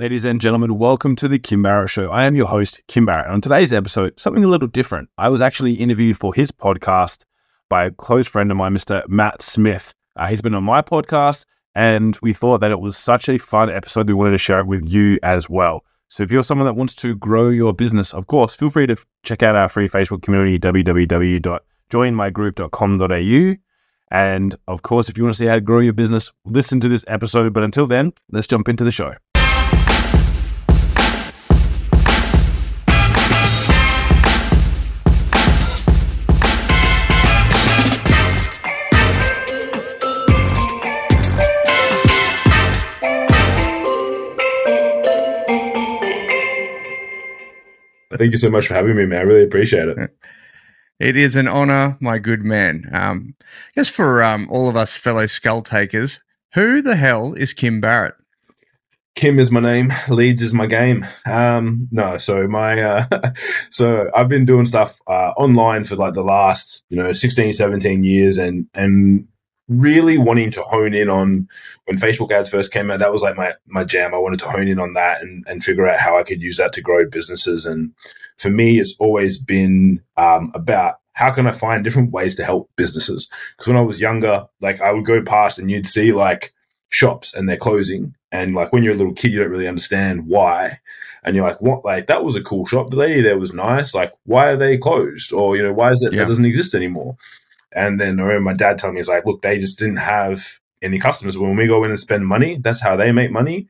Ladies and gentlemen, welcome to the Kim Barrett Show. I am your host, Kim Barrett. On today's episode, something a little different. I was actually interviewed for his podcast by a close friend of mine, Mr. Matt Smith. Uh, he's been on my podcast, and we thought that it was such a fun episode. We wanted to share it with you as well. So if you're someone that wants to grow your business, of course, feel free to check out our free Facebook community, www.joinmygroup.com.au. And of course, if you want to see how to grow your business, listen to this episode. But until then, let's jump into the show. Thank you so much for having me, man. I really appreciate it. It is an honor, my good man. Um, just for um, all of us fellow skull takers, who the hell is Kim Barrett? Kim is my name. Leads is my game. Um, no, so my uh, so I've been doing stuff uh, online for like the last you know 16, 17 years, and and really wanting to hone in on when Facebook ads first came out. That was like my my jam. I wanted to hone in on that and and figure out how I could use that to grow businesses. And for me, it's always been um, about how can I find different ways to help businesses? Because when I was younger, like I would go past and you'd see like shops and they're closing. And like when you're a little kid, you don't really understand why. And you're like, what? Like that was a cool shop. The lady there was nice. Like, why are they closed? Or, you know, why is that, Yeah. that doesn't exist anymore? And then I remember my dad telling me, he's like, look, they just didn't have any customers. When we go in and spend money, that's how they make money.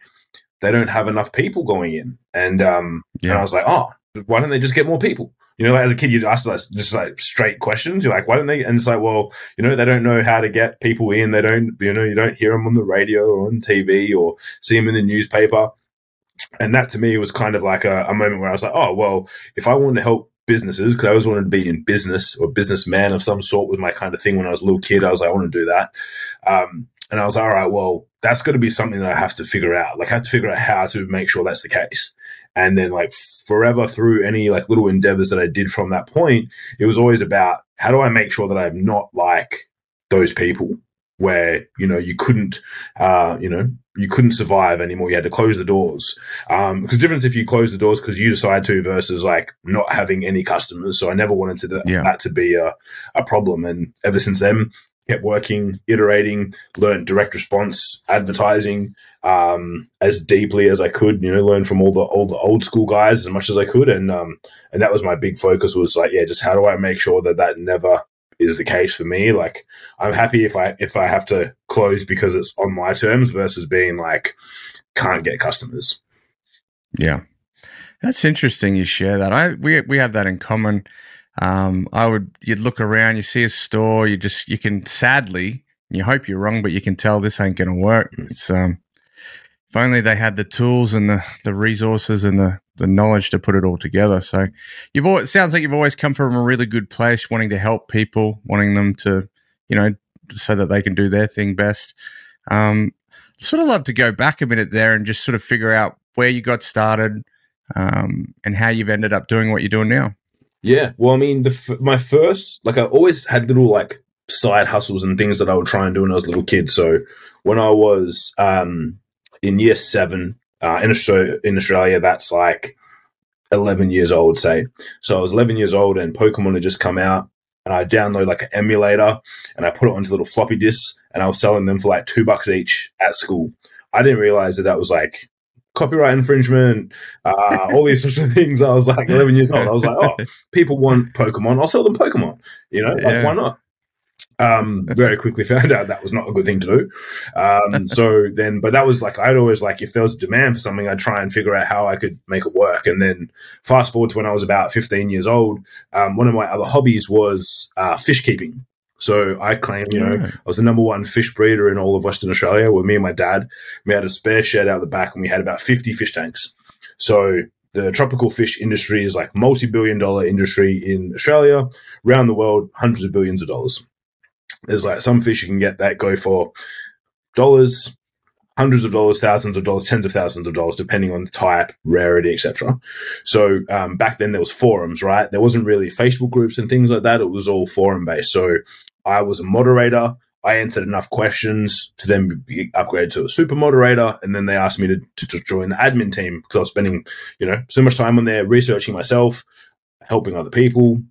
They don't have enough people going in. And, um, and I was like, oh, why don't they just get more people? You know, like as a kid, you'd ask like, just like straight questions. You're like, why don't they? And it's like, well, you know, they don't know how to get people in. They don't, you know, you don't hear them on the radio or on TV or see them in the newspaper. And that to me was kind of like a, a moment where I was like, oh, well, if I want to help businesses, because I always wanted to be in business or businessman of some sort was my kind of thing when I was a little kid. I was like, I want to do that. Um, and I was like, all right, well, that's got to be something that I have to figure out. Like, I have to figure out how to make sure that's the case. And then, like, forever through any like little endeavors that I did from that point, it was always about how do I make sure that I'm not like those people where you know you couldn't, uh, you know, you couldn't survive anymore. You had to close the doors. Um, because the difference if you close the doors because you decide to versus like not having any customers. So I never wanted to Yeah. that to be a, a problem. And ever since then, kept working, iterating, learned direct response, advertising, um, as deeply as I could. You know, learn from all the all the old school guys as much as I could, and um, and that was my big focus. Was like, yeah, just how do I make sure that that never is the case for me? Like, I'm happy if I if I have to close because it's on my terms versus being like can't get customers. Yeah, that's interesting. You share that. I we we have that in common. Um, I would you'd look around, you see a store, you just you can sadly, you hope you're wrong, but you can tell this ain't going to work. It's um, if only they had the tools and the the resources and the the knowledge to put it all together. So you've always sounds like you've always come from a really good place, wanting to help people, wanting them to, you know, so that they can do their thing best. Um, sort of love to go back a minute there and just sort of figure out where you got started um, and how you've ended up doing what you're doing now. Yeah, well, I mean, the my first like I always had little like side hustles and things that I would try and do when I was a little kid. So when I was um, in year seven uh, in Australia, in Australia, that's like eleven years old, say. So I was eleven years old, and Pokemon had just come out, and I download like an emulator, and I put it onto little floppy disks, and I was selling them for like two bucks each at school. I didn't realize that that was like copyright infringement, uh, all these sorts of things. I was like 11 years old. I was like, oh, people want Pokemon. I'll sell them Pokemon. You know, like Yeah. why not? Um, very quickly found out that was not a good thing to do. Um, so then, but that was like, I'd always like, if there was demand for something, I'd try and figure out how I could make it work. And then fast forward to when I was about 15 years old, um, one of my other hobbies was uh, fish keeping. So I claim, you know. I was the number one fish breeder in all of Western Australia Where me and my dad. We had a spare shed out the back and we had about 50 fish tanks. So the tropical fish industry is like multi-billion dollar industry in Australia, around the world, hundreds of billions of dollars. There's like some fish you can get that go for dollars, hundreds of dollars, thousands of dollars, tens of thousands of dollars, depending on the type, rarity, etc. So um, back then there was forums, right? There wasn't really Facebook groups and things like that. It was all forum based. So I was a moderator I answered enough questions to then be upgraded to a super moderator, and then they asked me to, to, to join the admin team because I was spending, you know, so much time on there researching myself, helping other people,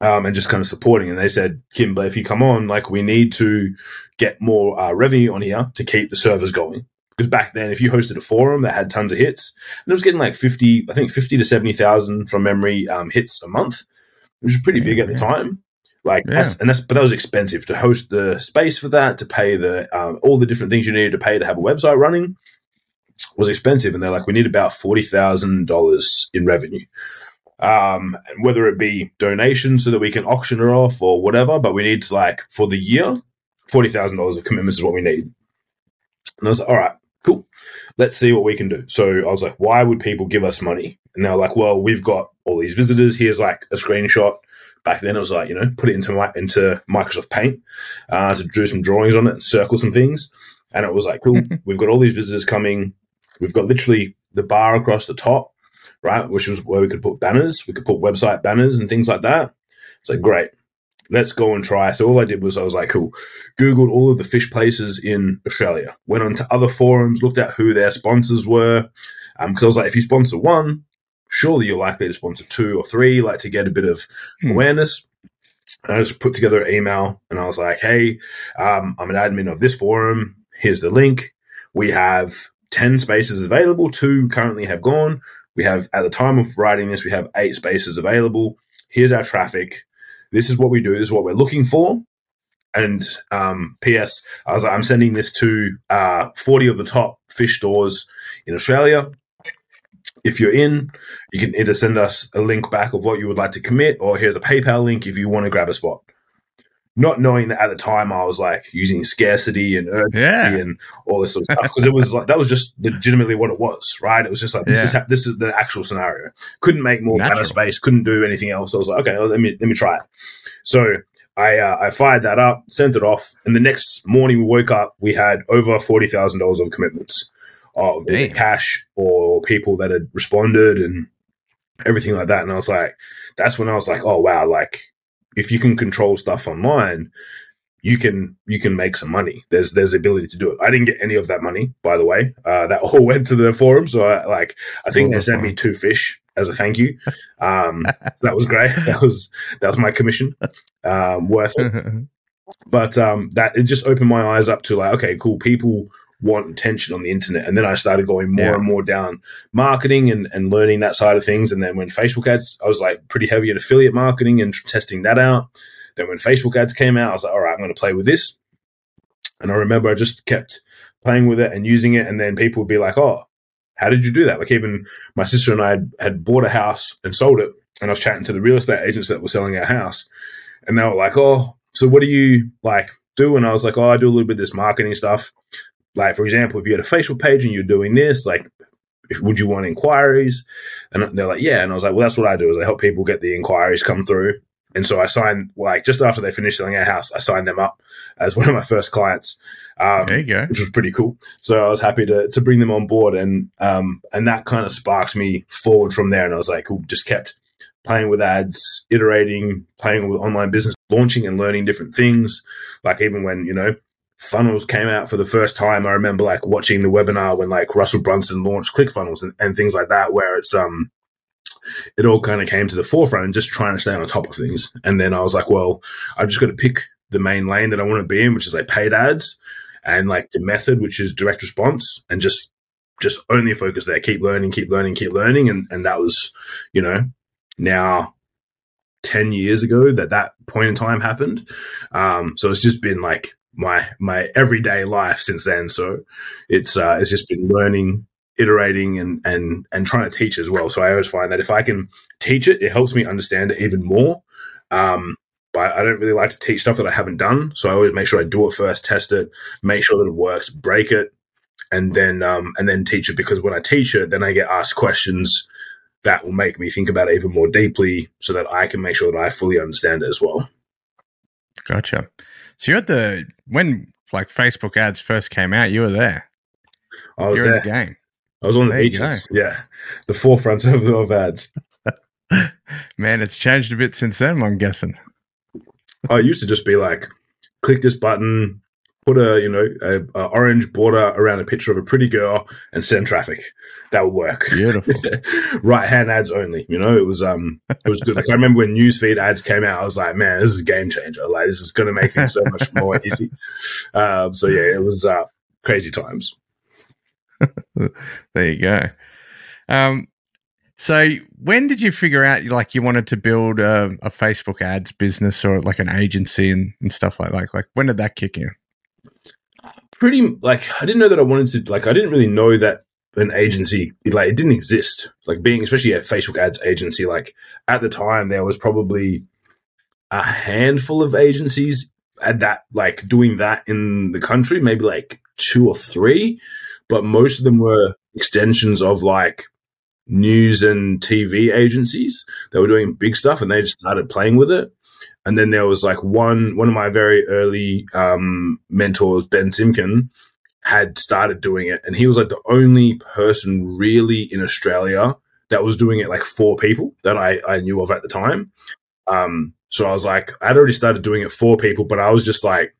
um, and just kind of supporting. And they said, Kimber, if you come on, like we need to get more uh, revenue on here to keep the servers going. Because back then, if you hosted a forum that had tons of hits, and it was getting like fifty, I think fifty to seventy thousand from memory um, hits a month, which was pretty Yeah, big at the time. Like, Yeah. that's, and that's but that was expensive to host the space for that, to pay the um, all the different things you needed to pay to have a website running was expensive. And they're like, we need about forty thousand dollars in revenue um, whether it be donations so that we can auction her off or whatever. But we need to like for the year, forty thousand dollars of commitments is what we need. And I was like, all right, cool. Let's see what we can do. So I was like, why would people give us money? And they're like, well, we've got all these visitors. Here's like a screenshot. Back then, it was like you know, put it into my, into Microsoft Paint uh, to do some drawings on it and circle some things. And it was like, cool. we've got all these visitors coming. We've got literally the bar across the top right? Which was where we could put banners, we could put website banners and things like that. It's like, great, let's go and try. So all I did was I was like, cool, Googled all of the fish places in Australia, went on to other forums, looked at who their sponsors were. Because I was like, if you sponsor one, surely you're likely to sponsor two or three, like to get a bit of Hmm. awareness. And I just put together an email and I was like, hey, um, I'm an admin of this forum. Here's the link. We have 10 spaces available. Two currently have gone. We have, at the time of writing this, we have eight spaces available. Here's our traffic. This is what we do. This is what we're looking for. And um, P.S. I was, I'm sending this to uh, 40 of the top fish stores in Australia. If you're in, you can either send us a link back of what you would like to commit, or here's a PayPal link if you want to grab a spot. Not knowing that at the time I was like using scarcity and urgency Yeah. and all this sort of stuff because it was like that was just legitimately what it was, right? It was just like this is ha- this is the actual scenario. Couldn't make more Natural. of space, couldn't do anything else. I was like, okay, let me let me try it. So I uh, I fired that up, sent it off, and the next morning we woke up, we had over forty thousand dollars of commitments of Damn. cash or people that had responded and everything like that. And I was like, that's when I was like, oh wow, like if you can control stuff online, you can you can make some money. There's there's the ability to do it. I didn't get any of that money, by the way. Uh, that all went to the forum. So I, like I think they sent me two fish as a thank you. Um, so that was great. That was that was my commission. Um, worth it but um, that it just opened my eyes up to like, okay, cool. People want attention on the internet, and then I started going more Yeah. and more down marketing and, and learning that side of things. And then when Facebook ads, I was like pretty heavy in affiliate marketing and testing that out. Then when Facebook ads came out, I was like, all right, I'm going to play with this. And I remember I just kept playing with it and using it, and then people would be like, oh. How did you do that? Like even my sister and I had, had bought a house and sold it, and I was chatting to the real estate agents that were selling our house, and they were like, "Oh, so what do you like do?" And I was like, "Oh, I do a little bit of this marketing stuff. Like, for example, if you had a Facebook page and you're doing this, like, if, would you want inquiries?" And they're like, "Yeah." And I was like, "Well, that's what I do. Is I help people get the inquiries come through." And so I signed, like, just after they finished selling our house, I signed them up as one of my first clients. Um, there you go. which was pretty cool. So I was happy to to bring them on board, and um, and that kind of sparked me forward from there. And I was like, cool, just kept playing with ads, iterating, playing with online business, launching and learning different things. Like even when you know funnels came out for the first time, I remember like watching the webinar when like Russell Brunson launched ClickFunnels and, and things like that, where it's um it all kind of came to the forefront and just trying to stay on top of things. And then I was like, well, I've just got to pick the main lane that I want to be in, which is like paid ads and like the method, which is direct response, and just just only focus there. Keep learning, keep learning, keep learning, and and that was, you know, now ten years ago that that point in time happened. Um, so it's just been like my my everyday life since then. So it's uh, it's just been learning, iterating, and and and trying to teach as well. So I always find that if I can teach it, it helps me understand it even more. Um, but I don't really like to teach stuff that I haven't done. So I always make sure I do it first, test it, make sure that it works, break it, and then um, and then teach it. Because when I teach it, then I get asked questions that will make me think about it even more deeply, so that I can make sure that I fully understand it as well. Gotcha. So you're at the when like Facebook ads first came out, you were there. I was you're in there. the game. I was on the There you beaches. Yeah, the forefront of, of ads. Man, it's changed a bit since then. I'm guessing. I used to just be like click this button, put a you know a, a orange border around a picture of a pretty girl, and send traffic. That would work. Beautiful. right hand ads only. You know, it was um it was good. Like I remember when newsfeed ads came out, I was like, man, this is a game changer. Like this is gonna make things so much more easy. Um, so yeah, it was uh, crazy times. there you go. Um, so when did you figure out like you wanted to build a, a Facebook ads business or like an agency and, and stuff like that? Like when did that kick in? Pretty like I didn't know that I wanted to like I didn't really know that an agency like it didn't exist. Like being especially a Facebook ads agency, like at the time there was probably a handful of agencies at that like doing that in the country, maybe like two or three, but most of them were extensions of like news and TV agencies. They were doing big stuff and they just started playing with it. And then there was like one one of my very early um, mentors, Ben Simkin, had started doing it, and he was like the only person really in Australia that was doing it like four people that I, I knew of at the time. Um, so I was like, I'd already started doing it for people, but I was just like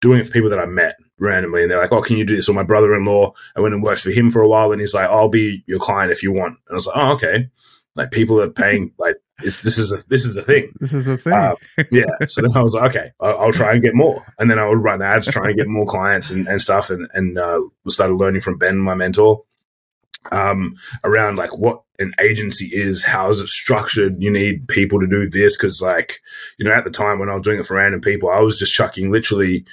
doing it for people that I met randomly. And they're like, Oh, can you do this? Or my brother in law, I went and worked for him for a while. And he's like, I'll be your client if you want. And I was like, Oh, okay. Like people are paying, like, this is a, this is the thing. This is the thing. Um, yeah. So then I was like, okay, I'll, I'll, try and get more. And then I would run ads, try and get more clients and, and stuff. And, and uh, started learning from Ben, my mentor, um, around like what an agency is, how is it structured? You need people to do this. Cause like, you know, at the time when I was doing it for random people, I was just chucking literally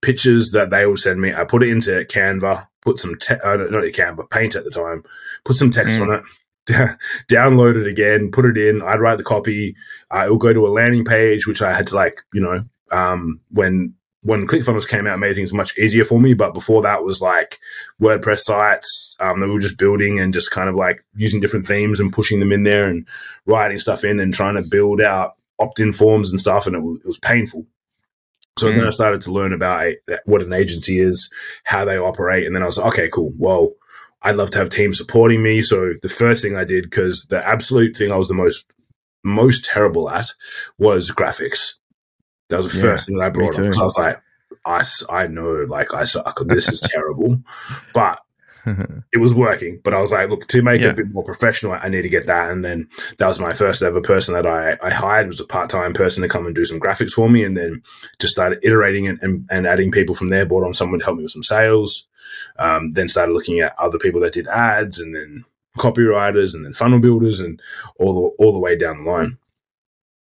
pictures that they would send me. I put it into Canva, put some, te- uh, not Canva, Paint at the time, put some text mm. on it download it again, put it in. I'd write the copy. Uh, it will go to a landing page, which I had to like, you know, um, when when ClickFunnels came out, amazing, it's much easier for me. But before that was like WordPress sites um, that we were just building and just kind of like using different themes and pushing them in there and writing stuff in and trying to build out opt-in forms and stuff. And it was, it was painful. So mm. then I started to learn about what an agency is, how they operate, and then I was like, okay, cool. Well, I'd love to have teams supporting me. So the first thing I did, because the absolute thing I was the most most terrible at was graphics. That was the yeah, first thing that I brought up. I was like, I, I know, like I suck. This is terrible, but it was working. But I was like, look, to make yeah. it a bit more professional, I need to get that. And then that was my first ever person that I, I hired was a part time person to come and do some graphics for me. And then just started iterating it and, and adding people from there. Brought on someone to help me with some sales. Um, then started looking at other people that did ads, and then copywriters, and then funnel builders, and all the all the way down the line.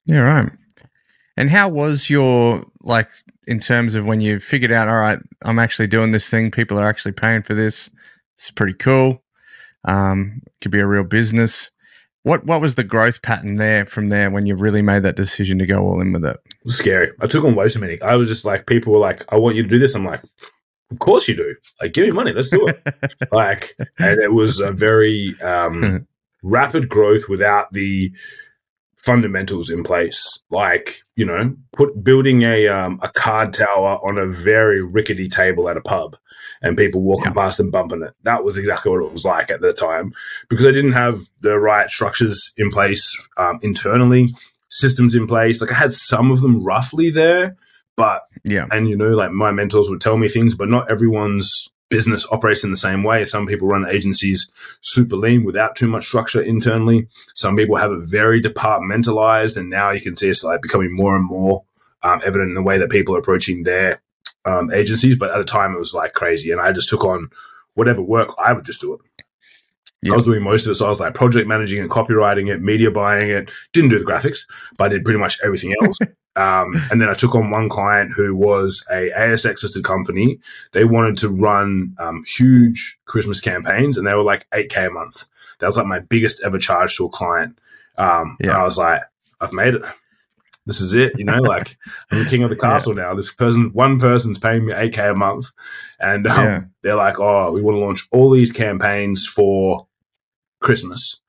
Yeah, right. And how was your like in terms of when you figured out, all right, I'm actually doing this thing, people are actually paying for this. It's pretty cool. Um, could be a real business. What what was the growth pattern there from there when you really made that decision to go all in with it? it was scary. I took on way too many. I was just like, people were like, I want you to do this. I'm like, of course you do. Like, give me money. Let's do it. like, and it was a very um, rapid growth without the fundamentals in place. Like, you know, put building a um, a card tower on a very rickety table at a pub, and people walking yeah. past and bumping it. That was exactly what it was like at the time because I didn't have the right structures in place um, internally, systems in place. Like I had some of them roughly there, but yeah, and you know, like my mentors would tell me things, but not everyone's business operates in the same way. Some people run agencies super lean without too much structure internally. Some people have it very departmentalized, and now you can see it's like becoming more and more um, evident in the way that people are approaching their um, agencies. But at the time, it was like crazy, and I just took on whatever work I would just do it. Yep. I was doing most of it. So I was like project managing and copywriting it, media buying it. Didn't do the graphics, but I did pretty much everything else. um, and then I took on one client who was a ASX listed company. They wanted to run um, huge Christmas campaigns, and they were like 8k a month. That was like my biggest ever charge to a client. Um, yeah. And I was like, I've made it. This is it, you know. Like I'm the king of the castle yeah. now. This person, one person's paying me 8k a month, and um, yeah. they're like, "Oh, we want to launch all these campaigns for Christmas.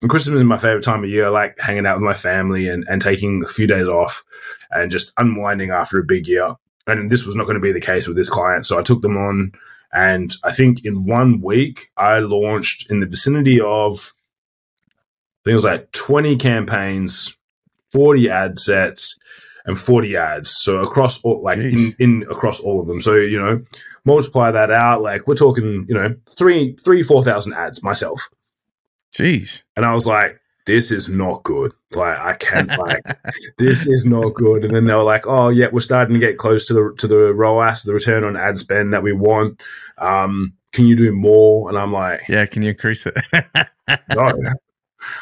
And Christmas is my favorite time of year. I like hanging out with my family and, and taking a few days off and just unwinding after a big year. And this was not going to be the case with this client. So I took them on. And I think in one week, I launched in the vicinity of, I think it was like 20 campaigns, 40 ad sets, and 40 ads. So across all, like in, in across all of them. So, you know, multiply that out. Like we're talking, you know, three, three, 4,000 ads myself. Jeez. And I was like, this is not good. Like I can't like this is not good. And then they were like, oh yeah, we're starting to get close to the to the ROAS, the return on ad spend that we want. Um, can you do more? And I'm like, Yeah, can you increase it? no.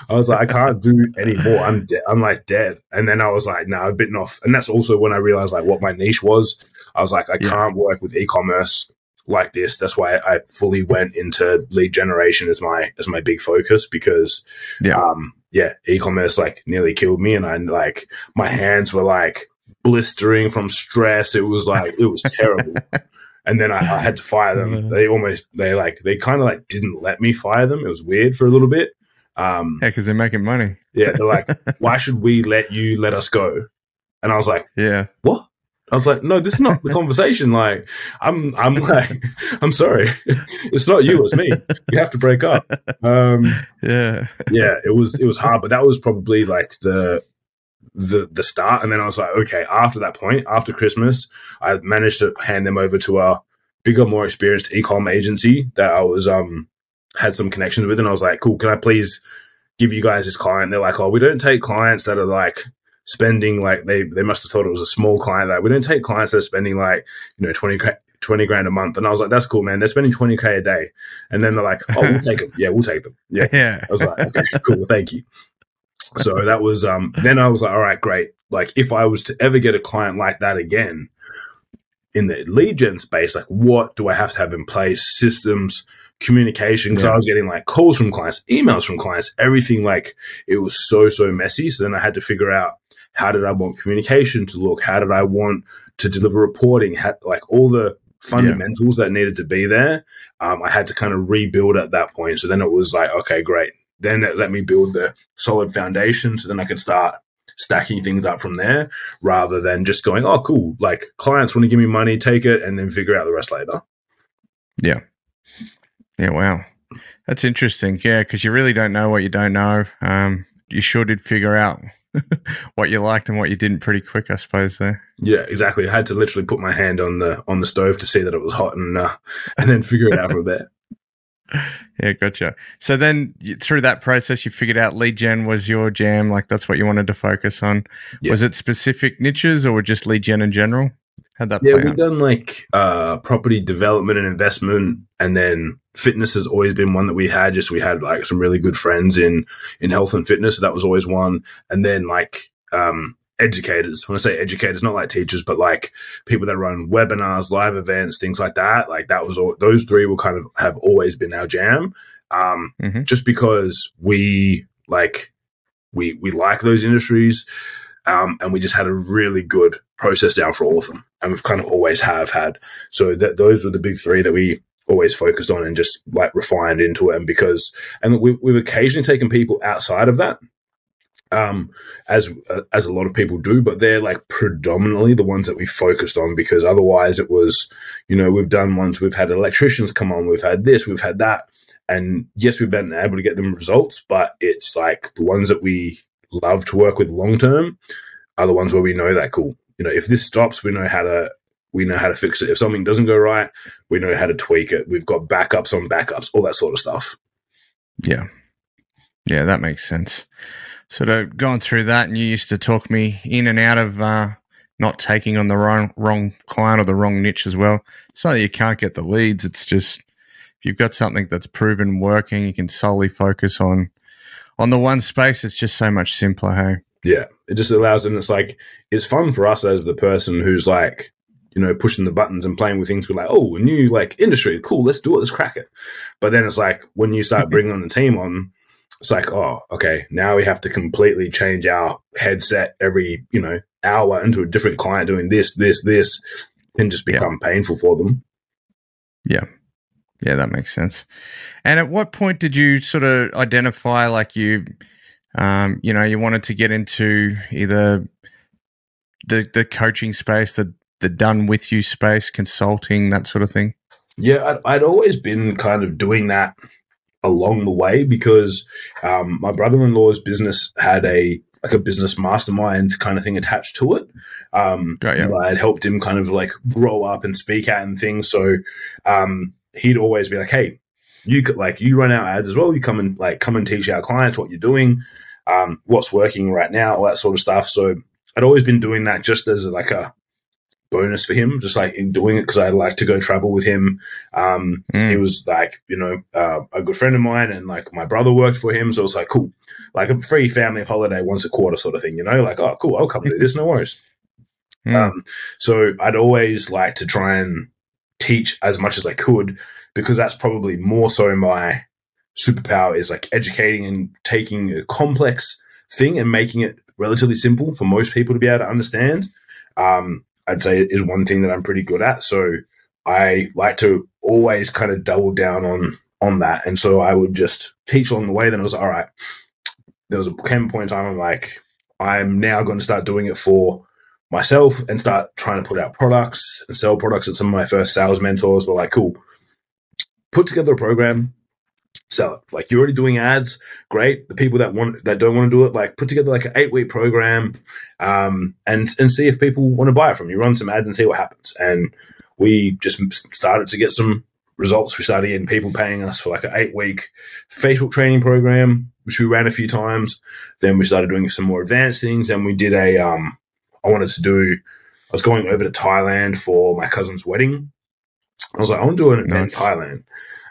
I was like, I can't do any more. I'm dead. I'm like dead. And then I was like, no, I've bitten off. And that's also when I realized like what my niche was. I was like, I Yeah. can't work with e-commerce like this. That's why I fully went into lead generation as my as my big focus because Yeah. um yeah, e-commerce like nearly killed me and I like my hands were like blistering from stress. It was like it was terrible. And then I, I had to fire them. They almost they like they kind of like didn't let me fire them. It was weird for a little bit. Um, yeah, because they're making money. yeah, they're like, why should we let you let us go? And I was like, Yeah. what? I was like, no, this is not the conversation. Like, I'm, I'm like, I'm sorry, it's not you, it's me. We have to break up. Um, Yeah. yeah, it was, it was hard, but that was probably like the, the, the start. And then I was like, okay, after that point, after Christmas, I managed to hand them over to a bigger, more experienced ecom agency that I was, um, had some connections with. And I was like, cool, can I please give you guys this client? They're like, oh, we don't take clients that are like, spending like they they must have thought it was a small client. Like we don't take clients that are spending like you know 20 gra- 20 grand a month. And i was like that's cool man. They're spending 20k a day. And then they're like oh we'll take them. Yeah we'll take them. Yeah. Yeah. i was like okay cool. Thank you. So that was um then i was like all right great. Like if i was to ever get a client like that again in the lead gen space like what do i have to have in place? Systems communication because Yeah. i was getting like calls from clients emails from clients everything like it was so so messy. So then i had to figure out how did i want communication to look how did i want to deliver reporting how, like all the fundamentals that needed to be there um, i had to kind of rebuild at that point so then it was like okay great then it let me build the solid foundation so then i could start stacking things up from there rather than just going oh cool like clients want to give me money take it and then figure out the rest later Yeah. Yeah, wow. That's interesting. Yeah, because you really don't know what you don't know. Um, you sure did figure out what you liked and what you didn't pretty quick, I suppose. There. Yeah, exactly. I had to literally put my hand on the on the stove to see that it was hot and uh, and then figure it out from there. Yeah, gotcha. So then you, through that process, you figured out lead gen was your jam. Like that's what you wanted to focus on. Yeah. Was it specific niches or just lead gen in general? How'd that Yeah, we've out? done like uh, property development and investment, and then fitness has always been one that we had. Just we had like some really good friends in in health and fitness, so that was always one. And then like um, educators. When I say educators, not like teachers, but like people that run webinars, live events, things like that. Like that was all. Those three will kind of have always been our jam. Um, Mhm. just because we like we we like those industries um, and we just had a really good process down for all of them and we've kind of always have had. So that those were the big three that we always focused on and just like refined into it. And because and we, we've occasionally taken people outside of that um as as a lot of people do but they're like predominantly the ones that we focused on because otherwise it was you know we've done ones we've had electricians come on we've had this we've had that. And yes we've been able to get them results but it's like the ones that we love to work with long term are the ones where we know that cool you know if this stops we know how to we know how to fix it if something doesn't go right we know how to tweak it we've got backups on backups all that sort of stuff Yeah. Yeah, that makes sense. Of going through that, and you used to talk me in and out of uh, not taking on the wrong wrong client or the wrong niche as well. So that you can't get the leads. It's just if you've got something that's proven working, you can solely focus on on the one space. It's just so much simpler. Hey. Yeah, it just allows, and it's like it's fun for us as the person who's like, you know, pushing the buttons and playing with things. We're like, oh, a new like industry, cool, let's do it, let's crack it. But then it's like when you start bringing on the team on, it's like, oh, okay, now we have to completely change our headset every you know hour into a different client doing this, this, this, can just Yeah. become painful for them. Yeah. Yeah, that makes sense. And at what point did you sort of identify like you, um, you know, you wanted to get into either the the coaching space, the the done with you space, consulting, that sort of thing? Yeah, I'd, I'd always been kind of doing that along the way because um, my brother-in-law's business had a like a business mastermind kind of thing attached to it. Um, that I had helped him kind of like grow up and speak at and things. So um, he'd always be like, "Hey, you could like you run our ads as well. You come and like come and teach our clients what you're doing, um, what's working right now, all that sort of stuff." So I'd always been doing that just as like a bonus for him, just like in doing it because I like to go travel with him. Um, Mm. He was like, you know, uh, a good friend of mine, and like my brother worked for him, so it was like cool, like a free family holiday once a quarter sort of thing, you know, like oh cool, I'll come do this, no worries. Mm. Um, so I'd always like to try and teach as much as I could because that's probably more so my superpower is like educating and taking a complex thing and making it relatively simple for most people to be able to understand. Um, I'd say is one thing that I'm pretty good at. So I like to always kind of double down on on that. And so I would just teach along the way. Then I was like, all right. There was a came a point in time I'm like, I'm now going to start doing it for myself and start trying to put out products and sell products. And some of my first sales mentors were like, cool, put together a program, sell it. Like you're already doing ads, great. The people that want that don't want to do it, like put together like an eight week program, um, and and see if people want to buy it from you. Run some ads and see what happens. And we just started to get some results. We started getting people paying us for like an eight week Facebook training program, which we ran a few times. Then we started doing some more advanced things, and we did a um, I wanted to do. I was going over to Thailand for my cousin's wedding. I was like, I want to do an event Nice. in Thailand,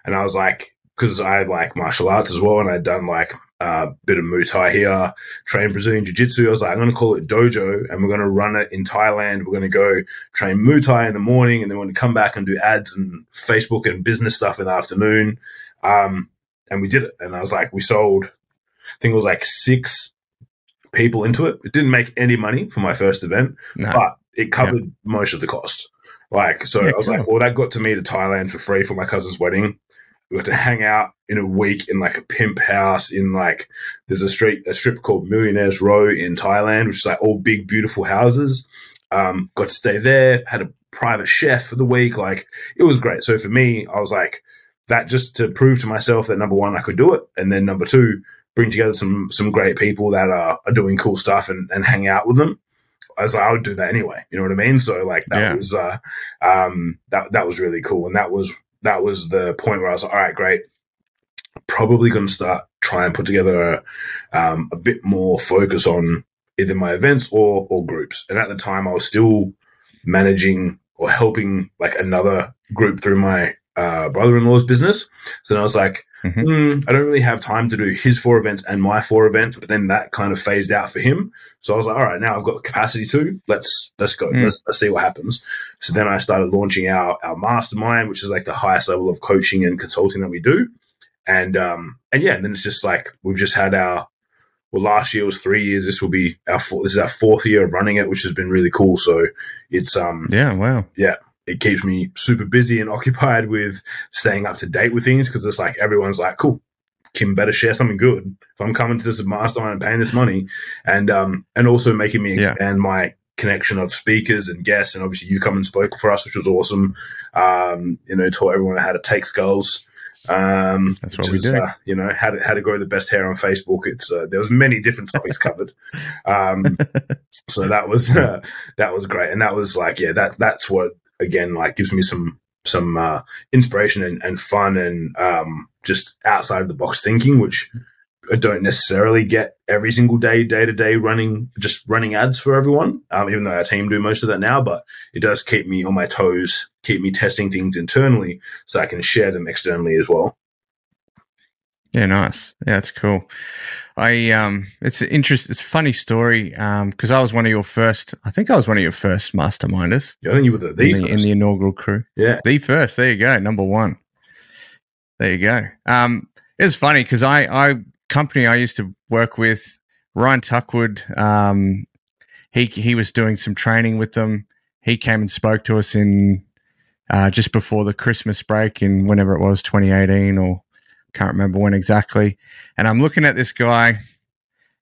and I was like, because I like martial arts as well, and I'd done like a bit of Muay Thai here, train Brazilian Jiu Jitsu. I was like, I'm going to call it Dojo, and we're going to run it in Thailand. We're going to go train Muay Thai in the morning, and then we're going to come back and do ads and Facebook and business stuff in the afternoon. Um, and we did it, and I was like, we sold. I think it was like six people into it. It didn't make any money for my first event, no. but it covered most of the cost. Like, so Yeah, I was like, well, that got to me to Thailand for free for my cousin's wedding. We got to hang out in a week in like a pimp house in like there's a street a strip called Millionaires Row in Thailand, which is like all big beautiful houses. Um, got to stay there, had a private chef for the week. Like it was great. So for me, I was like that just to prove to myself that number one I could do it, and then number two bring together some some great people that are, are doing cool stuff and, and hang out with them. I was like, I would do that anyway. You know what I mean? So like that Yeah. was uh um that that was really cool. And that was that was the point where I was like, all right, great. Probably gonna start try and put together a, um, a bit more focus on either my events or or groups. And at the time I was still managing or helping like another group through my uh, brother-in-law's business. So then I was like, Mhm. "Hmm, I don't really have time to do his four events and my four events. But then that kind of phased out for him. So I was like, all right, now I've got capacity to let's let's go. Mm. Let's let's see what happens. So then I started launching our our mastermind, which is like the highest level of coaching and consulting that we do. And um and yeah, and then it's just like we've just had our well last year was three years. This will be our four, this is our fourth year of running it, which has been really cool. So it's um Yeah, wow. It keeps me super busy and occupied with staying up to date with things because it's like everyone's like, cool, Kim better share something good if I'm coming to this mastermind and paying this money, and um and also making me Yeah. expand my connection of speakers and guests, and obviously you come and spoke for us, which was awesome. Um, you know, taught everyone how to take skulls. Um, That's what we do. Uh, you know, how to how to grow the best hair on Facebook. It's uh, there was many different topics covered. Um, so that was uh, that was great, and that was like yeah, that that's what again like gives me some some uh, inspiration and, and fun and um, just outside of the box thinking, which I don't necessarily get every single day, day to day running just running ads for everyone. Um, even though our team do most of that now, but it does keep me on my toes, keep me testing things internally, so I can share them externally as well. Yeah, nice. Yeah, that's cool. I um, it's an interest. It's a funny story. Um, because I was one of your first. I think I was one of your first masterminders Yeah, I think you were the, the in, the, in the inaugural crew. yeah. The first. There you go. Number one. There you go. Um, it's funny because I, I company I used to work with, Ryan Tuckwood. Um, he he was doing some training with them. He came and spoke to us in uh, just before the Christmas break in whenever it was, 2018 or can't remember when exactly. And I'm looking at this guy,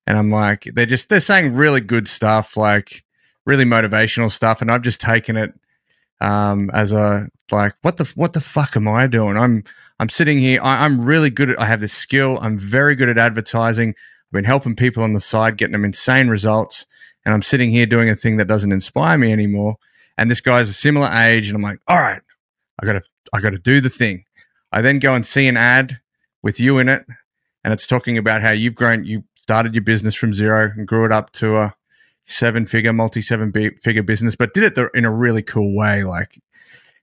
and I'm like, they're just they're saying really good stuff, like really motivational stuff, and I've just taken it um, as a like, what the what the fuck am I doing? I'm I'm sitting here. I, I'm really good at. I have this skill. I'm very good at advertising. I've been helping people on the side, getting them insane results. And I'm sitting here doing a thing that doesn't inspire me anymore. And this guy's a similar age, and I'm like, all right, I gotta I gotta do the thing. I then go and see an ad with you in it, and it's talking about how you've grown, you started your business from zero and grew it up to a seven figure, multi seven figure business, but did it in a really cool way, like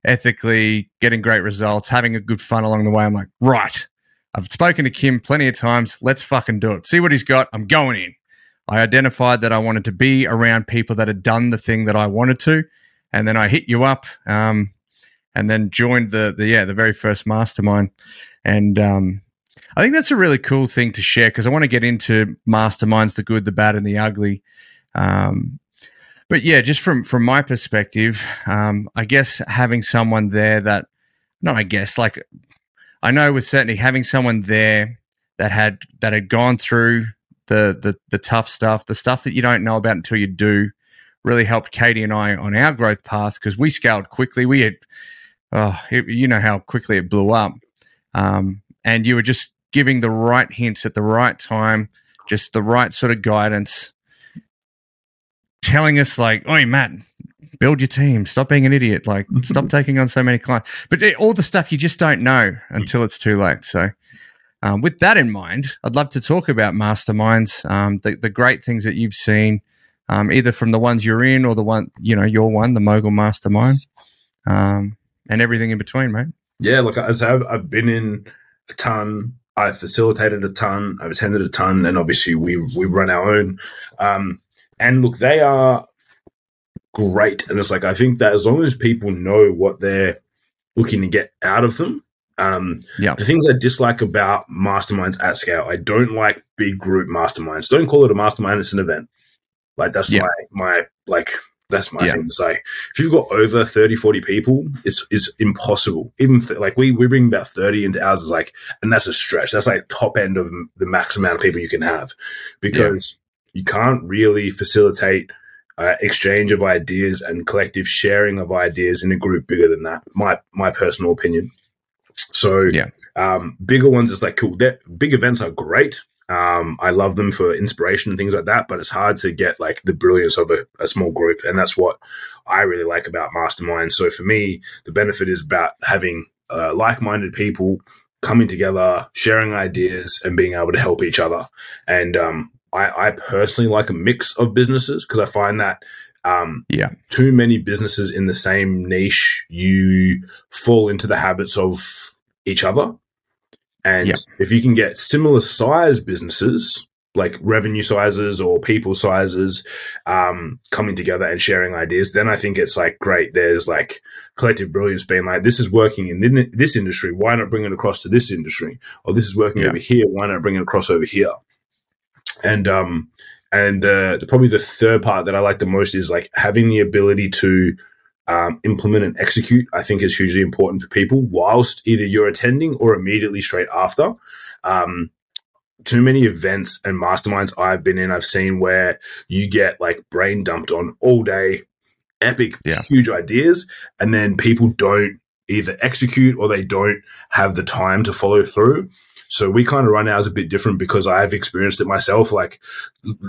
ethically, getting great results, having a good fun along the way. I'm like, right. I've spoken to Kim plenty of times. Let's fucking do it. See what he's got. I'm going in. I identified that I wanted to be around people that had done the thing that I wanted to, and then I hit you up, um, and then joined the the yeah the very first mastermind, and um, I think that's a really cool thing to share because I want to get into masterminds, the good, the bad, and the ugly. Um, but yeah, just from from my perspective, um, I guess having someone there that, not I guess, like I know with certainty having someone there that had that had gone through the the the tough stuff, the stuff that you don't know about until you do, really helped Katie and I on our growth path because we scaled quickly. We had, oh, it, you know how quickly it blew up, um, and you were just giving the right hints at the right time, just the right sort of guidance, telling us like, "Oh, Matt, build your team. Stop being an idiot. Like, stop taking on so many clients." But it, all the stuff you just don't know until it's too late. So. Um, with that in mind, I'd love to talk about masterminds, um, the, the great things that you've seen, um, either from the ones you're in or the one, you know, your one, the Mogul Mastermind, um, and everything in between, mate. Yeah, look, as I've, I've been in a ton. I've facilitated a ton. I've attended a ton, and obviously we we run our own. Um, and look, they are great. And it's like I think that as long as people know what they're looking to get out of them, um, yeah. The things I dislike about masterminds at scale, I don't like big group masterminds. Don't call it a mastermind; it's an event. Like that's yeah. my my like that's my yeah. thing to say. If you've got over 30, 40 people, it's it's impossible. Even th- like we we bring about 30 into ours is like, and that's a stretch. That's like top end of the max amount of people you can have because yeah. you can't really facilitate uh, exchange of ideas and collective sharing of ideas in a group bigger than that. My my personal opinion. So yeah, um, bigger ones is like cool. They're, big events are great. Um, I love them for inspiration and things like that, but it's hard to get like the brilliance of a, a, small group. And that's what I really like about Mastermind. So for me, the benefit is about having uh, like minded people coming together, sharing ideas, and being able to help each other. And um, I, I, personally like a mix of businesses because I find that um, yeah, too many businesses in the same niche, you fall into the habits of each other and yep. if you can get similar size businesses, like revenue sizes or people sizes, um, coming together and sharing ideas, then I think it's like great. There's like collective brilliance being like, this is working in this industry. Why not bring it across to this industry? Or this is working over here. Why not bring it across over here? And, um, and uh, the, probably the third part that I like the most is like having the ability to um, implement and execute, I think is hugely important for people whilst either you're attending or immediately straight after. Um, too many events and masterminds I've been in, I've seen where you get like brain dumped on all day, epic, yeah. huge ideas, and then people don't either execute or they don't have the time to follow through. So we kind of run ours a bit different because I've experienced it myself, like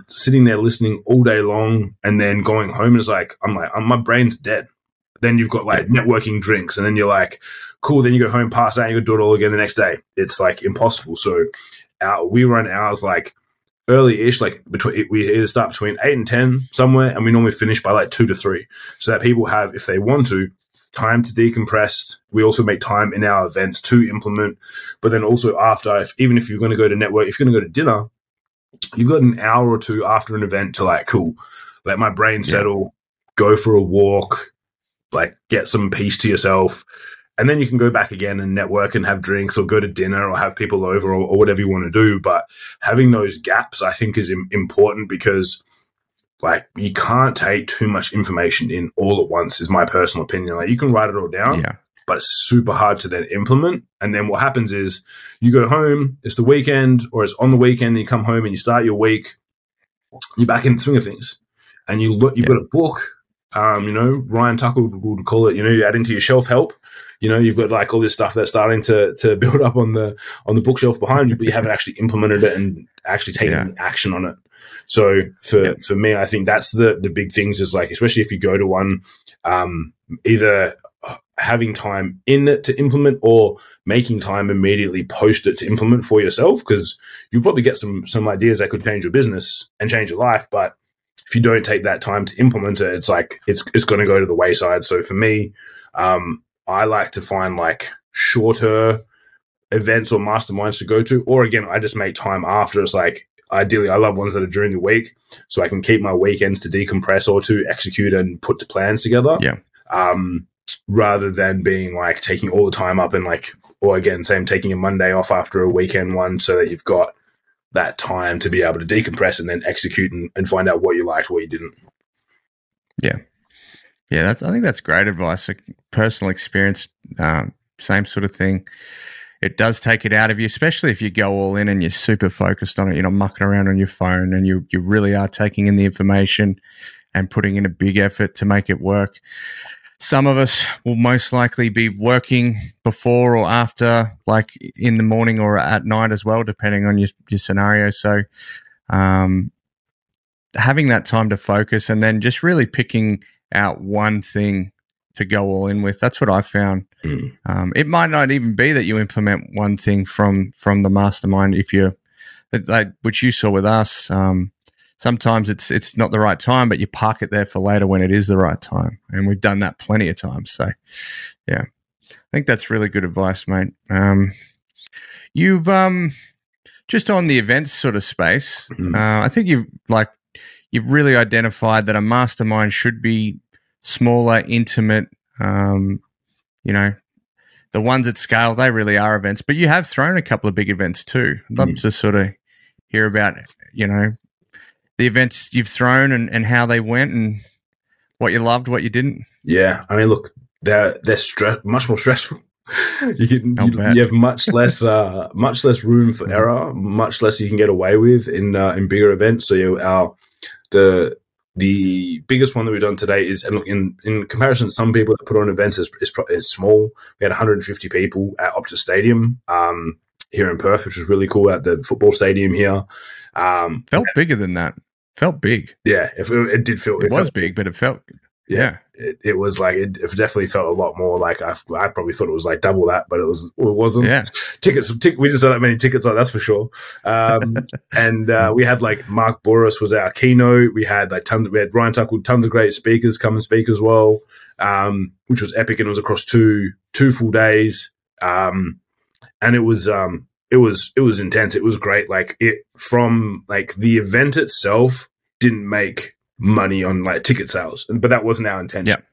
sitting there listening all day long and then going home is like, I'm like, I'm, my brain's dead. Then you've got like networking drinks, and then you're like, cool. Then you go home, pass out, and you do it all again the next day. It's like impossible. So our, we run ours like early-ish, like between we either start between eight and ten somewhere, and we normally finish by like two to three, so that people have, if they want to, time to decompress. We also make time in our events to implement, but then also after, if, even if you're going to go to network, if you're going to go to dinner, you've got an hour or two after an event to like, cool, let my brain settle, yeah. go for a walk, like get some peace to yourself. And then you can go back again and network and have drinks or go to dinner or have people over or, or whatever you want to do. But having those gaps i think is Im- important because like you can't take too much information in all at once is my personal opinion. Like you can write it all down yeah. but it's super hard to then implement. And then what happens is you go home it's the weekend or it's on the weekend and you come home and you start your week you're back in the swing of things. And you look you've yeah. got a book Um, you know, Ryan Tucker would, call it, you know, you add into your shelf help. You know, you've got like all this stuff that's starting to to build up on the on the bookshelf behind you, but you haven't actually implemented it and actually taken Yeah. action on it. So for Yeah. for me, I think that's the the big things is like, especially if you go to one, um, either having time in it to implement or making time immediately post it to implement for yourself because you'll probably get some some ideas that could change your business and change your life but if you don't take that time to implement it it's like it's it's going to go to the wayside. So for me um i like to find like shorter events or masterminds to go to. Or again i just make time after. It's like ideally i love ones that are during the week so i can keep my weekends to decompress or to execute and put the plans together. Yeah. um rather than being like taking all the time up and like or again same taking a monday off after a weekend one so that you've got that time to be able to decompress and then execute and, and find out what you liked what you didn't Yeah, Yeah, that's. I think that's great advice. Like, personal experience, um, same sort of thing. It does take it out of you, especially if you go all in and you're super focused on it. You're not mucking around on your phone, and you you really are taking in the information and putting in a big effort to make it work. Some of us will most likely be working before or after, like in the morning or at night as well, depending on your, your scenario. So, um, having that time to focus and then just really picking out one thing to go all in with. That's what I found. Mm. Um, it might not even be that you implement one thing from from the mastermind if you, like which you saw with us. Um, sometimes it's it's not the right time, but you park it there for later when it is the right time, and we've done that plenty of times. So, yeah, I think that's really good advice, mate. Um, you've um, just on the events sort of space. Mhm. Uh, I think you've like you've really identified that a mastermind should be smaller, intimate. Um, you know, the ones at scale they really are events, but you have thrown a couple of big events too. I'd love Mm. to sort of hear about you know the events you've thrown and, and how they went and what you loved, what you didn't. yeah i mean look they're they're stre- much more stressful. You can you, you have much less uh much less room for Mhm. error much less you can get away with in uh, in bigger events. So you our the the biggest one that we've done today is and look in in comparison to some people that put on events is, is, is small. We had 150 people at optus stadium um here in perth which was really cool at the football stadium here um Felt bigger than that. Felt big. yeah if it, it did feel It, was felt- big, but it felt Yeah. yeah. it, it was like it, it definitely felt a lot more like I, I probably thought it was like double that, but it was it wasn't. Yeah. Tickets, tic, we didn't sell that many tickets, like, that's for sure. Um, and uh, we had like Mark Bouris was our keynote. We had like tons. We had Ryan with tons of great speakers come and speak as well, um, which was epic, and it was across two two full days. Um, and it was um, it was it was intense. It was great. Like it from like the event itself didn't make money on like ticket sales, but that wasn't our intention. Yeah.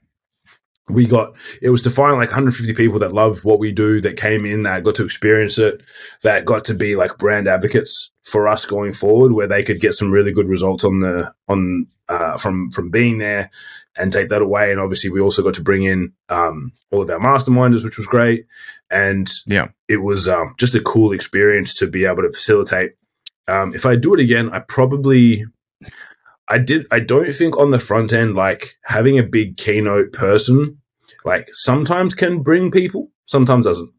We got it was to find like 150 people that love what we do, that came in, that got to experience it, that got to be like brand advocates for us going forward, where they could get some really good results on the on uh, from from being there and take that away. And obviously, we also got to bring in um, all of our masterminders, which was great. And Yeah. it was um, just a cool experience to be able to facilitate. Um, if I do it again, I probably I did. I don't think on the front end, like having a big keynote person, like sometimes can bring people, sometimes doesn't.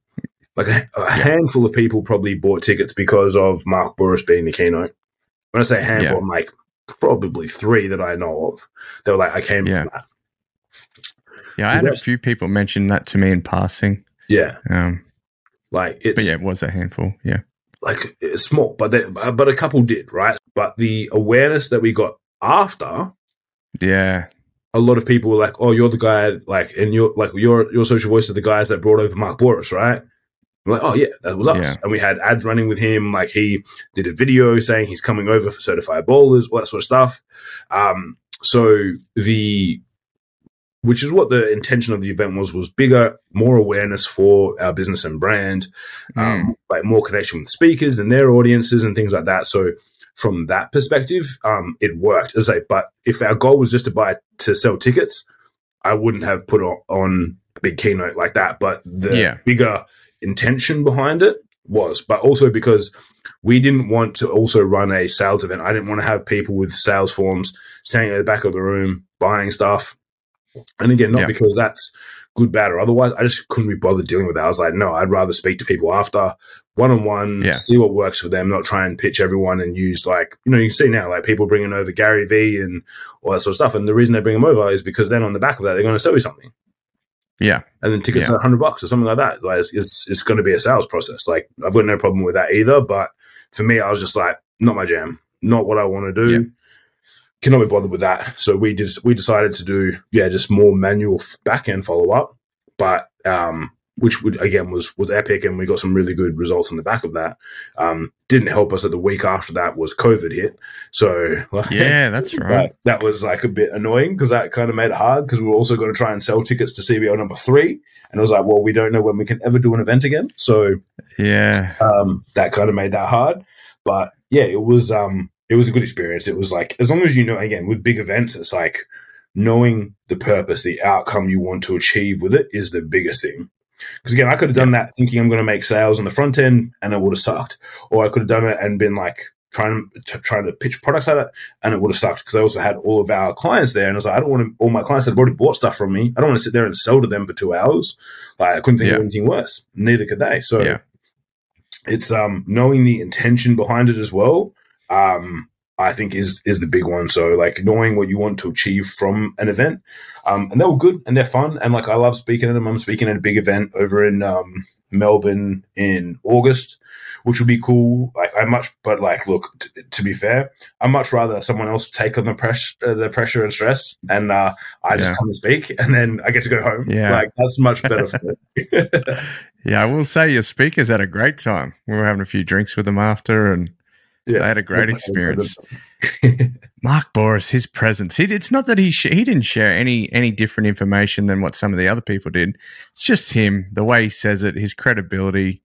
Like a, a handful of people probably bought tickets because of Mark Bouris being the keynote. When I say handful, Yeah. I'm like probably three that I know of. They were like, I came Yeah. that. Yeah, I had a few people mention that to me in passing. Yeah, Um, like it's but yeah, it was a handful. Yeah. like it's small, but they, but a couple did right. But the awareness that we got after Yeah. a lot of people were like, "Oh, you're the guy," like, and you're like, your your social voice are the guys that brought over Mark Bouris, right? I'm like, oh yeah, that was us. Yeah. And we had ads running with him. Like he did a video saying he's coming over for certified bowlers, all that sort of stuff. Um, so the which is what the intention of the event was was bigger, more awareness for our business and brand, Mm. um, like more connection with speakers and their audiences and things like that. So from that perspective, um, it worked. As I say, but if our goal was just to buy to sell tickets, I wouldn't have put on, on a big keynote like that. But the Yeah. bigger intention behind it was, but also because we didn't want to also run a sales event. I didn't want to have people with sales forms standing at the back of the room buying stuff. And again, not Yeah. because that's good, bad, or otherwise. I just couldn't be bothered dealing with that. I was like, no, I'd rather speak to people after one on one, see what works for them, not try and pitch everyone and use like, you know, you see now like people bringing over Gary Vee and all that sort of stuff. And the reason they bring them over is because then on the back of that, they're going to sell you something. Yeah. And then tickets Yeah. are 100 bucks or something like that. Like it's, it's, it's going to be a sales process. Like I've got no problem with that either. But for me, I was just like, not my jam, not what I want to do. Yeah. Cannot be bothered with that. So we just we decided to do yeah just more manual back end follow up, but um, which would again was was epic, and we got some really good results on the back of that. Um, didn't help us that the week after that was COVID hit, so like, Yeah, that's right. that, that was like a bit annoying because that kind of made it hard because we were also going to try and sell tickets to CBO number three, and it was like, well, we don't know when we can ever do an event again, so Yeah. um, that kind of made that hard. But yeah, it was um, it was a good experience. It was like as long as you know, again, with big events, it's like knowing the purpose, the outcome you want to achieve with it is the biggest thing. Because again, I could have done that thinking I'm going to make sales on the front end, and it would have sucked. Or I could have done it and been like trying to trying to pitch products at it, and it would have sucked. Because I also had all of our clients there, and I was like, I don't want to. All my clients that have already bought stuff from me, I don't want to sit there and sell to them for two hours. Like I couldn't think Yeah. of anything worse. Neither could they. So Yeah. it's um knowing the intention behind it as well um i think is is the big one so like knowing what you want to achieve from an event um and they were good and they're fun and like i love speaking at them i'm speaking at a big event over in um melbourne in august which would be cool like i much but like look t- to be fair i much rather someone else take on the pressure uh, the pressure and stress and uh i just Yeah. come and speak and then i get to go home Yeah. like that's much better for me Yeah, I will say your speakers had a great time. We were having a few drinks with them after, and Yeah. they had a great experience. Mark Bouris, his presence. He, it's not that he sh- he didn't share any any different information than what some of the other people did. It's just him, the way he says it, his credibility.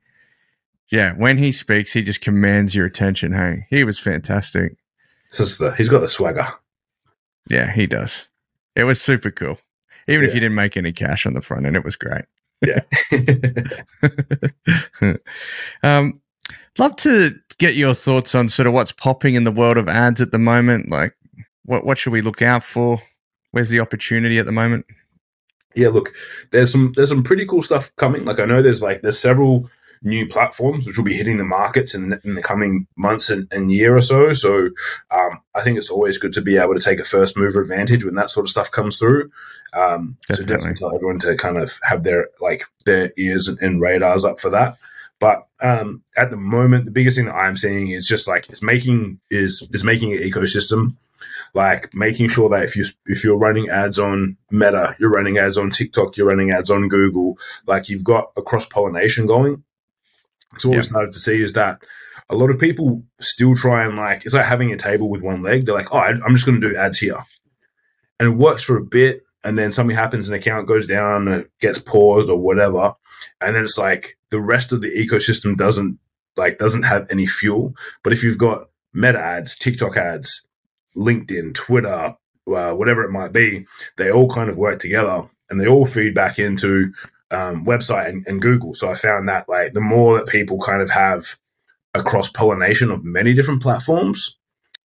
Yeah, when he speaks, he just commands your attention. Hey, he was fantastic. The, he's got the swagger Yeah, he does. It was super cool. Even if you didn't make any cash on the front end, it was great. yeah um, love to get your thoughts on sort of what's popping in the world of ads at the moment. Like, what what should we look out for? Where's the opportunity at the moment? yeah look there's some there's some pretty cool stuff coming like i know there's like there's several new platforms which will be hitting the markets in, in the coming months and, and year or so so um, i think it's always good to be able to take a first mover advantage when that sort of stuff comes through um, so Definitely. definitely tell everyone to kind of have their like their ears and, and radars up for that but um, at the moment the biggest thing that i'm seeing is just like it's making is is making an ecosystem like making sure that if you if you're running ads on Meta, you're running ads on TikTok, you're running ads on Google, like you've got a cross pollination going. So what Yeah. we started to see is that a lot of people still try and like it's like having a table with one leg. They're like, oh, I- I'm just going to do ads here, and it works for a bit, and then something happens, an account goes down, and it gets paused or whatever, and then it's like the rest of the ecosystem doesn't like doesn't have any fuel. But if you've got Meta ads, TikTok ads, LinkedIn, Twitter, uh, whatever it might be, they all kind of work together and they all feed back into um, website and, and Google. So I found that like the more that people kind of have a cross pollination of many different platforms,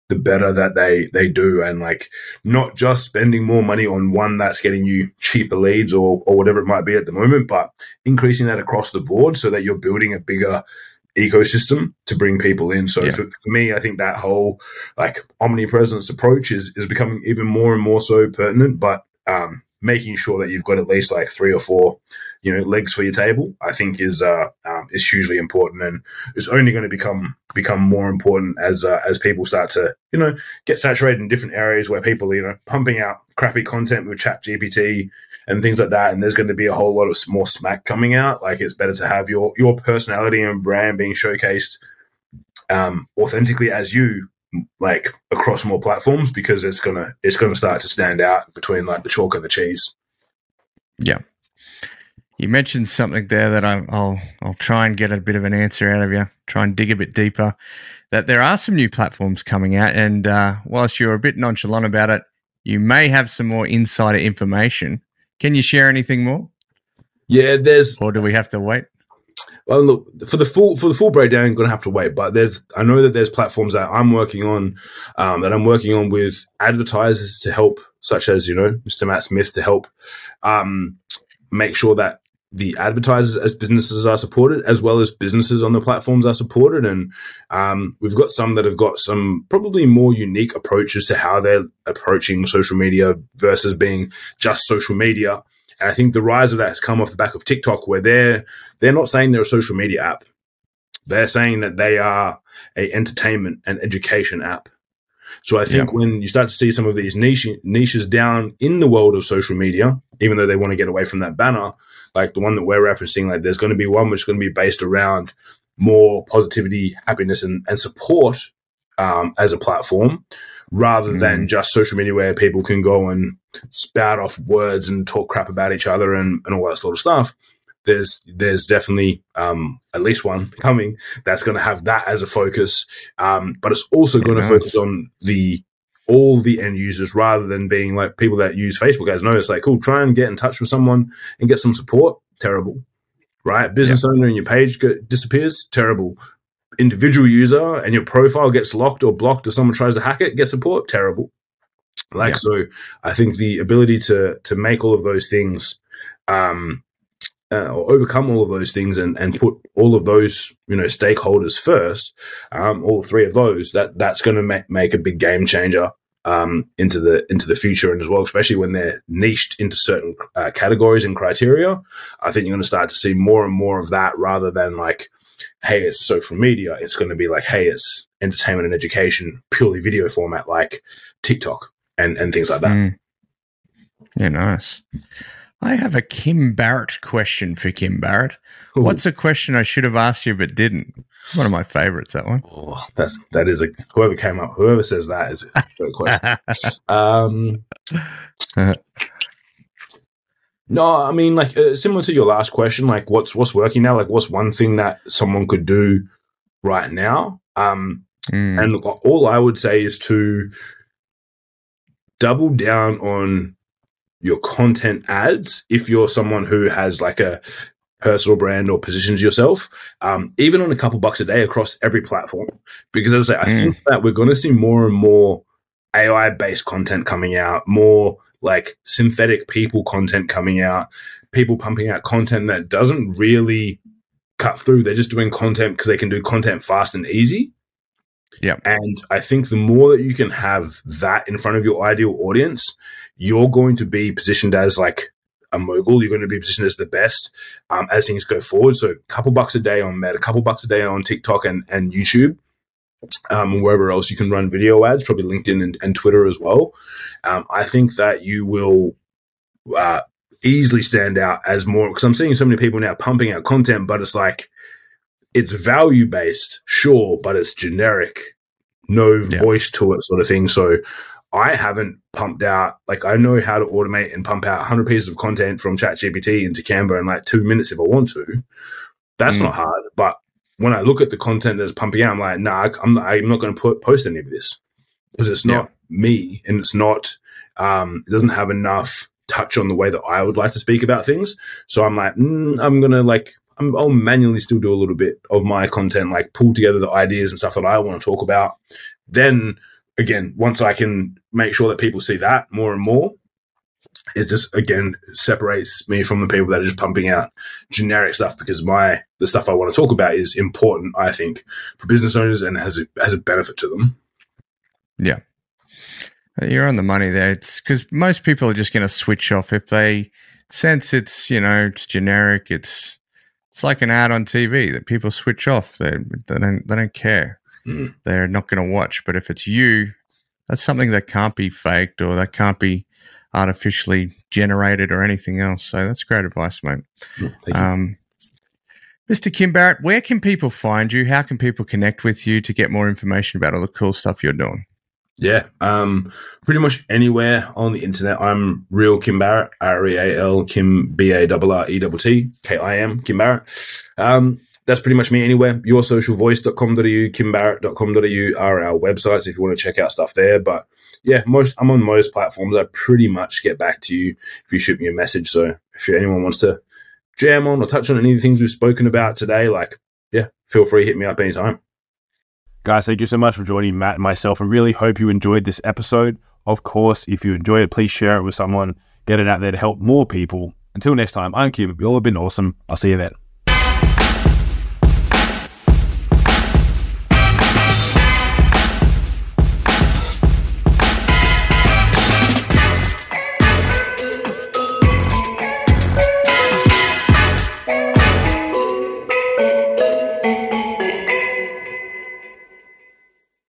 the better that they they do, and like not just spending more money on one that's getting you cheaper leads or or whatever it might be at the moment, but increasing that across the board so that you're building a bigger ecosystem to bring people in. So Yeah. for, for me, I think that whole like omnipresence approach is is becoming even more and more so pertinent. But um, making sure that you've got at least like three or four, you know, legs for your table, I think is uh, um, is hugely important, and it's only going to become become more important as uh, as people start to you know get saturated in different areas where people you know pumping out crappy content with Chat GPT and things like that, and there's going to be a whole lot of more smack coming out. Like it's better to have your your personality and brand being showcased um, authentically as you like across more platforms because it's gonna it's gonna start to stand out between like the chalk and the cheese. Yeah. You mentioned something there that I, I'll I'll try and get a bit of an answer out of you. Try and dig a bit deeper. That there are some new platforms coming out, and uh, whilst you're a bit nonchalant about it, you may have some more insider information. Can you share anything more, Yeah, there's or do we have to wait? Well, look for the full for the full breakdown, I'm gonna have to wait. But there's I know that there's platforms that I'm working on, um, that I'm working on with advertisers to help such as you know Mr. Matt Smith, to help um, make sure that the advertisers as businesses are supported, as well as businesses on the platforms are supported. And um, we've got some that have got some probably more unique approaches to how they're approaching social media versus being just social media. And I think the rise of that has come off the back of TikTok, where they're they're not saying they're a social media app. They're saying that they are a entertainment and education app. So I think yeah. when you start to see some of these niche, niches down in the world of social media, even though they want to get away from that banner, like the one that we're referencing, like there's going to be one which is going to be based around more positivity, happiness, and, and support um, as a platform rather mm. than just social media where people can go and spout off words and talk crap about each other and, and all that sort of stuff there's there's definitely um, at least one coming that's going to have that as a focus, um, but it's also going to focus on the all the end users rather than being like people that use Facebook as no. It's like cool, try and get in touch with someone and get some support. Terrible, right? Business owner and your page go, disappears. Terrible. Individual user and your profile gets locked or blocked, or someone tries to hack it. Get support. Terrible. Like so, I think the ability to to make all of those things um, uh, or overcome all of those things and, and put all of those you know stakeholders first, um, all three of those, that that's going to make, make a big game changer um, into the into the future and as well, especially when they're niched into certain uh, categories and criteria. I think you're going to start to see more and more of that rather than like, hey, it's social media. It's going to be like, hey, it's entertainment and education, purely video format like TikTok and and things like that. Mm. Yeah, nice. I have a Kim Barrett question for Kim Barrett. Ooh. What's a question I should have asked you but didn't? One of my favorites, that one. Oh, that's that is a whoever came up, whoever says that is a great question. um, no, I mean, like uh, similar to your last question, like what's what's working now? Like, what's one thing that someone could do right now? Um, mm. And look, all I would say is to double down on your content ads if you're someone who has like a personal brand or positions yourself, um, even on a couple bucks a day across every platform. Because as I say, I mm. think that we're going to see more and more AI based content coming out, more like synthetic people content coming out, people pumping out content that doesn't really cut through. They're just doing content because they can do content fast and easy. Yeah. And I think the more that you can have that in front of your ideal audience, you're going to be positioned as like a mogul. You're going to be positioned as the best um, as things go forward. So a couple bucks a day on Meta, a couple bucks a day on TikTok and, and YouTube. Um, wherever else you can run video ads, probably LinkedIn and, and Twitter as well. Um, I think that you will uh, easily stand out as more because I'm seeing so many people now pumping out content, but it's like it's value based, sure, but it's generic, no yeah. voice to it, sort of thing. So I haven't pumped out like I know how to automate and pump out 100 pieces of content from ChatGPT into Canva in like two minutes if I want to. That's mm. not hard, but when I look at the content that's pumping out, I'm like, nah, I'm not, I'm not going to put post any of this because it's not yeah. me and it's not. Um, it doesn't have enough touch on the way that I would like to speak about things. So I'm like, mm, I'm gonna like i will manually still do a little bit of my content, like pull together the ideas and stuff that I want to talk about. Then again, once I can make sure that people see that more and more, it just again separates me from the people that are just pumping out generic stuff because my the stuff I want to talk about is important, I think, for business owners and has a has a benefit to them. Yeah. You're on the money there. It's because most people are just going to switch off if they sense it's you know it's generic. It's it's like an ad on TV that people switch off. They, they don't they don't care. Mm. They're not going to watch. But if it's you, that's something that can't be faked or that can't be artificially generated or anything else. So that's great advice, mate. Um, Mr. Kim Barrett, where can people find you? How can people connect with you to get more information about all the cool stuff you're doing? Yeah, um, pretty much anywhere on the internet. I'm real Kim Barrett, R E A L Kim B A R R E T T K I M Kim Barrett. Um, that's pretty much me anywhere. Yoursocialvoice.com.au, kimbarrett.com.au are our websites if you want to check out stuff there. But yeah, most I'm on most platforms. I pretty much get back to you if you shoot me a message. So if anyone wants to jam on or touch on any of the things we've spoken about today, like yeah, feel free hit me up anytime. Guys, thank you so much for joining Matt and myself I really hope you enjoyed this episode. Of course, if you enjoy it, please share it with someone, get it out there to help more people. Until next time, I'm Kim. You all have been awesome. I'll see you then.